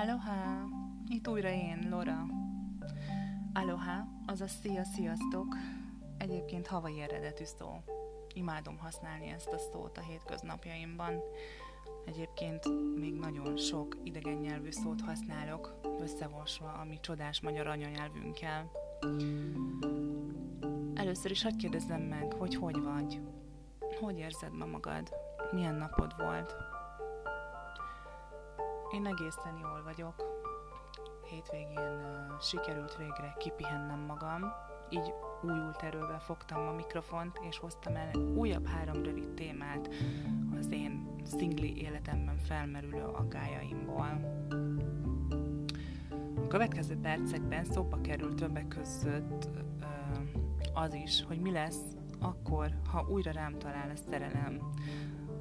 Aloha! Itt újra én, Lora. Aloha, azaz szia, sziasztok. Egyébként havai eredetű szó. Imádom használni ezt a szót a hétköznapjaimban. Egyébként még nagyon sok idegen nyelvű szót használok, összevosva a mi csodás magyar anyanyelvünkkel. Először is hagyd kérdezzem meg, hogy hogy vagy? Hogy érzed ma magad? Milyen napod volt? Én egészen jól vagyok. Hétvégén uh, sikerült végre kipihennem magam, így újult erővel fogtam a mikrofont, és hoztam el újabb három rövid témát az én szingli életemben felmerülő aggájaimból. A következő percekben szóba került többek között uh, az is, hogy mi lesz akkor, ha újra rám talál a szerelem.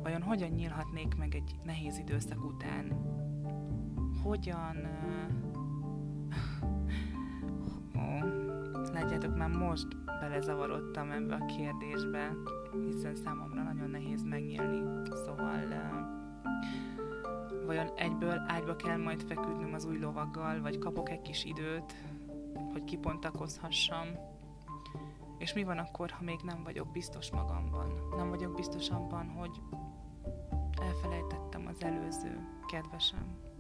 Vajon hogyan nyílhatnék meg egy nehéz időszak után? Hogyan... Ó, látjátok, már most belezavarodtam ebbe a kérdésbe, hiszen számomra nagyon nehéz megnyílni. Szóval vajon egyből ágyba kell majd feküdnöm az új lovaggal, vagy kapok egy kis időt, hogy kipontakozhassam. És mi van akkor, ha még nem vagyok biztos magamban? Nem vagyok biztos abban, hogy elfelejtettem az előző kedvesem.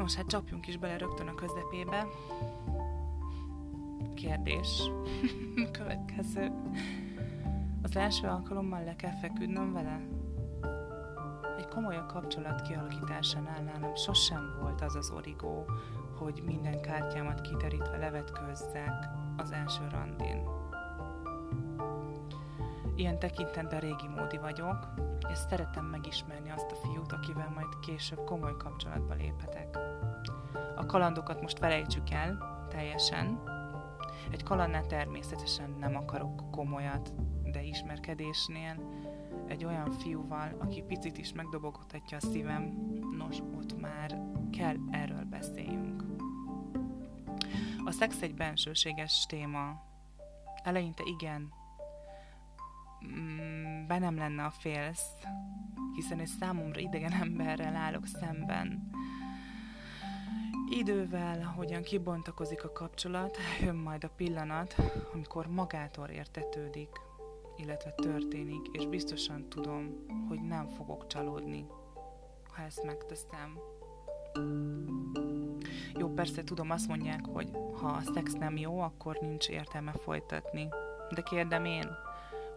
Nos, hát csapjunk is bele rögtön a közepébe. Kérdés. Következő. Az első alkalommal le kell feküdnöm vele? Egy komolyabb kapcsolat kialakításánál nálam sosem volt az az origó, hogy minden kártyámat kiterítve levetkőzzek az első randin. Ilyen tekintetben régi módi vagyok, és szeretem megismerni azt a fiút, akivel majd később komoly kapcsolatba léphetek. A kalandokat most felejtsük el teljesen. Egy kalandnál természetesen nem akarok komolyat, de ismerkedésnél egy olyan fiúval, aki picit is megdobogotatja a szívem, nos, ott már kell erről beszéljünk. A szex egy bensőséges téma. Eleinte igen, mm, bennem lenne a félsz, hiszen egy számomra idegen emberrel állok szemben. Idővel, hogyan kibontakozik a kapcsolat, jön majd a pillanat, amikor magától értetődik, illetve történik, és biztosan tudom, hogy nem fogok csalódni, ha ezt megteszem. Jó, persze tudom, azt mondják, hogy ha a szex nem jó, akkor nincs értelme folytatni. De kérdem én,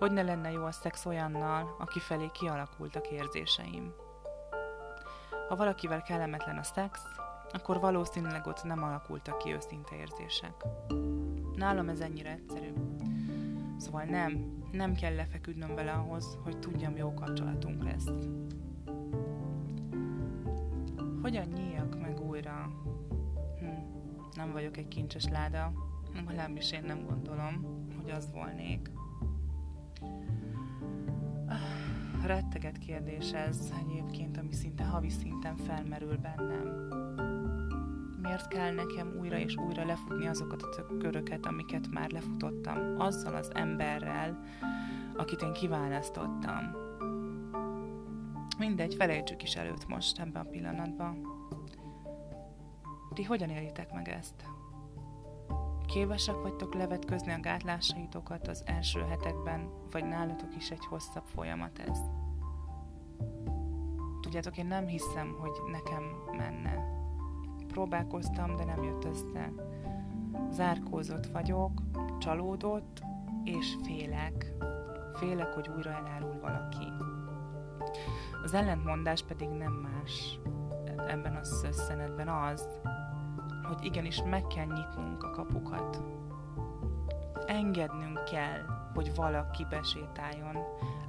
hogy ne lenne jó a szex olyannal, aki felé kialakultak érzéseim. Ha valakivel kellemetlen a szex, akkor valószínűleg ott nem alakultak ki őszinte érzések. Nálam ez ennyire egyszerű. Szóval nem, nem kell lefeküdnöm vele ahhoz, hogy tudjam, jó kapcsolatunk lesz. Hogyan nyíljak meg újra? Hm, nem vagyok egy kincses láda, legalábbis én nem gondolom, hogy az volnék. Retteget kérdés ez egyébként, ami szinte havi szinten felmerül bennem. Miért kell nekem újra és újra lefutni azokat a köröket, amiket már lefutottam, azzal az emberrel, akit én kiválasztottam? Mindegy, felejtsük is előtt most ebben a pillanatban. Ti hogyan élitek meg ezt? Képesek vagytok levetközni a gátlásaitokat az első hetekben, vagy nálatok is egy hosszabb folyamat ez? Tudjátok, én nem hiszem, hogy nekem menne. Próbálkoztam, de nem jött össze. Zárkózott vagyok, csalódott, és félek. Félek, hogy újra elárul valaki. Az ellentmondás pedig nem más ebben a szösszenetben az, hogy igenis meg kell nyitnunk a kapukat. Engednünk kell, hogy valaki besétáljon,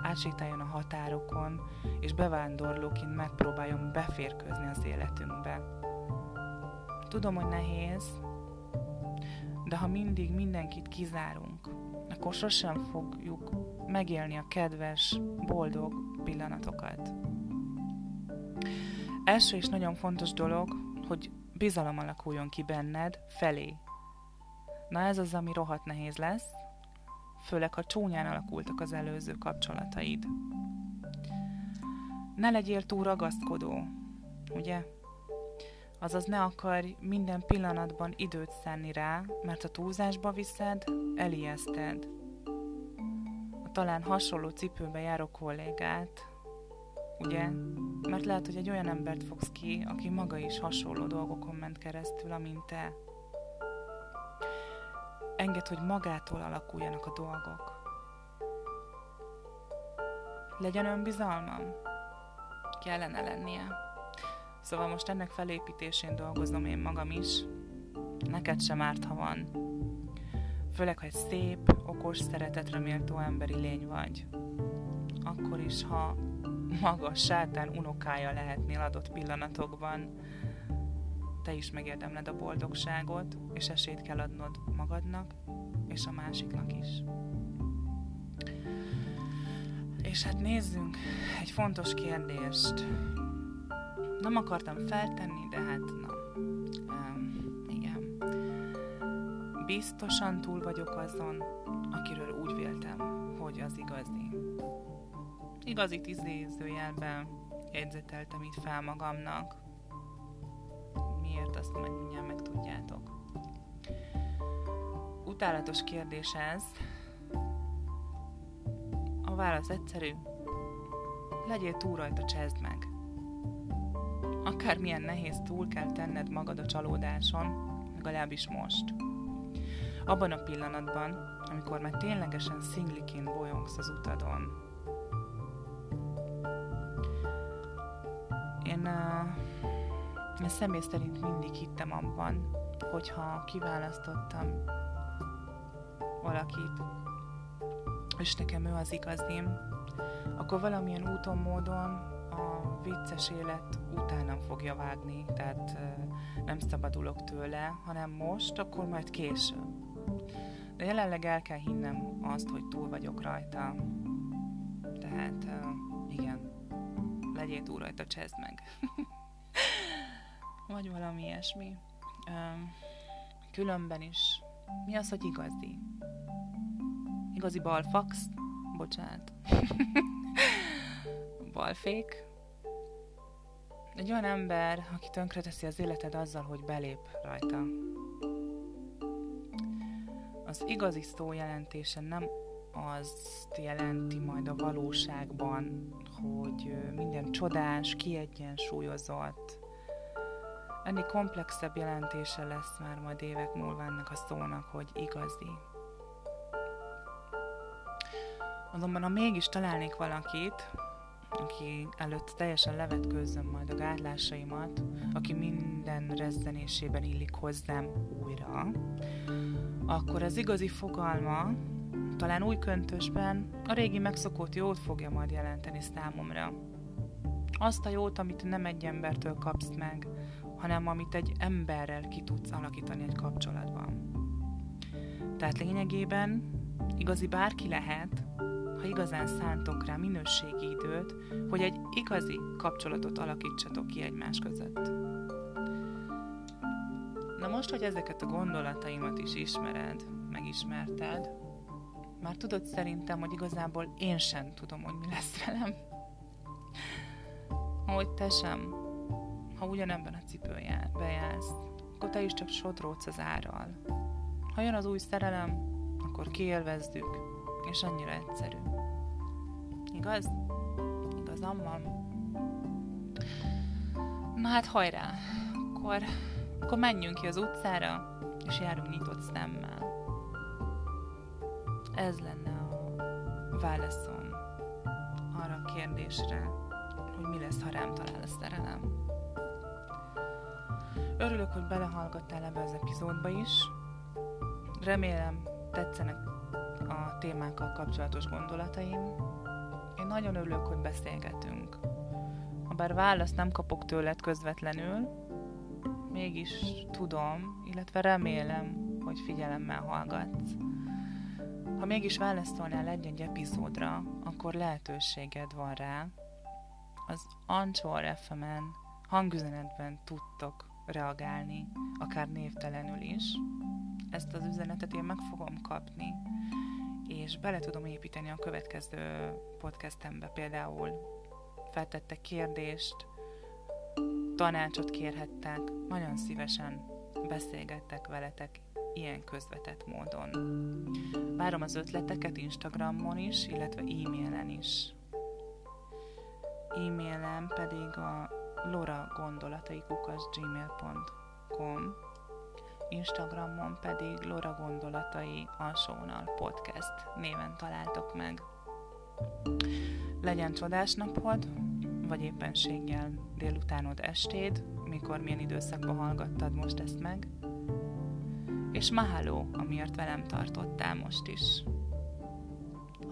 átsétáljon a határokon, és bevándorlóként megpróbáljon beférkőzni az életünkbe. Tudom, hogy nehéz, de ha mindig mindenkit kizárunk, akkor sosem fogjuk megélni a kedves, boldog pillanatokat. Első és nagyon fontos dolog, hogy bizalom alakuljon ki benned felé. Na ez az, ami rohadt nehéz lesz, főleg ha csúnyán alakultak az előző kapcsolataid. Ne legyél túl ragaszkodó. ugye? Azaz ne akarj minden pillanatban időt szenni rá, mert a túlzásba viszed, elijeszted. A talán hasonló cipőbe járó kollégát, ugye? Mert lehet, hogy egy olyan embert fogsz ki, aki maga is hasonló dolgokon ment keresztül, amint te. Engedd, hogy magától alakuljanak a dolgok. Legyen önbizalmam? Kellene lennie. Szóval most ennek felépítésén dolgozom én magam is. Neked sem árt, ha van. Főleg, ha egy szép, okos, szeretetre méltó emberi lény vagy. Akkor is, ha maga a sátán unokája lehetnél adott pillanatokban, te is megérdemled a boldogságot, és esélyt kell adnod magadnak, és a másiknak is. És hát nézzünk egy fontos kérdést. Nem akartam feltenni, de hát na, um, igen. Biztosan túl vagyok azon, akiről úgy véltem, hogy az igazi. Igazi tízézőjelben jegyzeteltem itt fel magamnak. Miért, azt mindjárt megtudjátok. Utálatos kérdés ez. A válasz egyszerű. Legyél túl rajta, csezd meg. Akármilyen nehéz túl kell tenned magad a csalódáson, legalábbis most. Abban a pillanatban, amikor már ténylegesen szingliként bolyongsz az utadon. Én, uh, én személy szerint mindig hittem abban, hogyha kiválasztottam valakit, és nekem ő az igazim, akkor valamilyen úton, módon a vicces élet utánam fogja vágni, tehát nem szabadulok tőle, hanem most, akkor majd később. De jelenleg el kell hinnem azt, hogy túl vagyok rajta. Tehát igen, legyél túl rajta, csezd meg. Vagy valami ilyesmi. Különben is. Mi az, hogy igazi? Igazi balfax? Bocsánat. balfék. Egy olyan ember, aki tönkreteszi az életed azzal, hogy belép rajta. Az igazi szó jelentése nem azt jelenti majd a valóságban, hogy minden csodás, kiegyensúlyozott. Ennél komplexebb jelentése lesz már majd évek múlva ennek a szónak, hogy igazi. Azonban, ha mégis találnék valakit, aki előtt teljesen levetkőzzöm majd a gátlásaimat, aki minden rezzenésében illik hozzám újra, akkor az igazi fogalma talán új köntösben a régi megszokott jót fogja majd jelenteni számomra. Azt a jót, amit nem egy embertől kapsz meg, hanem amit egy emberrel ki tudsz alakítani egy kapcsolatban. Tehát lényegében igazi bárki lehet, ha igazán szántok rá minőségi időt, hogy egy igazi kapcsolatot alakítsatok ki egymás között. Na most, hogy ezeket a gondolataimat is ismered, megismerted, már tudod szerintem, hogy igazából én sem tudom, hogy mi lesz velem. Ahogy te sem, ha ugyanebben a cipőjel bejársz, akkor te is csak sodródsz az árral. Ha jön az új szerelem, akkor kiélvezzük, és annyira egyszerű. Igaz? Igazam van. Na hát hajrá! Akkor, akkor menjünk ki az utcára, és járunk nyitott szemmel. Ez lenne a válaszom arra a kérdésre, hogy mi lesz, ha rám talál a szerelem. Örülök, hogy belehallgattál ebbe az epizódba is. Remélem tetszenek a témákkal kapcsolatos gondolataim, én nagyon örülök, hogy beszélgetünk. Habár választ nem kapok tőled közvetlenül, mégis tudom, illetve remélem, hogy figyelemmel hallgatsz. Ha mégis válaszolnál egy-egy epizódra, akkor lehetőséged van rá. Az Anchor FM-en hangüzenetben tudtok reagálni, akár névtelenül is. Ezt az üzenetet én meg fogom kapni, és bele tudom építeni a következő podcastembe például feltette kérdést, tanácsot kérhettek, nagyon szívesen beszélgettek veletek ilyen közvetett módon. Várom az ötleteket Instagramon is, illetve e-mailen is. E-mailem pedig a loragondolatai.gmail.com Instagramon pedig Lora Gondolatai alsónal podcast néven találtok meg. Legyen csodás napod, vagy éppenséggel délutánod estéd, mikor milyen időszakban hallgattad most ezt meg. És mahalo, amiért velem tartottál most is.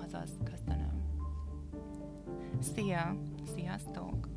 Azaz, köszönöm. Szia! Sziasztok!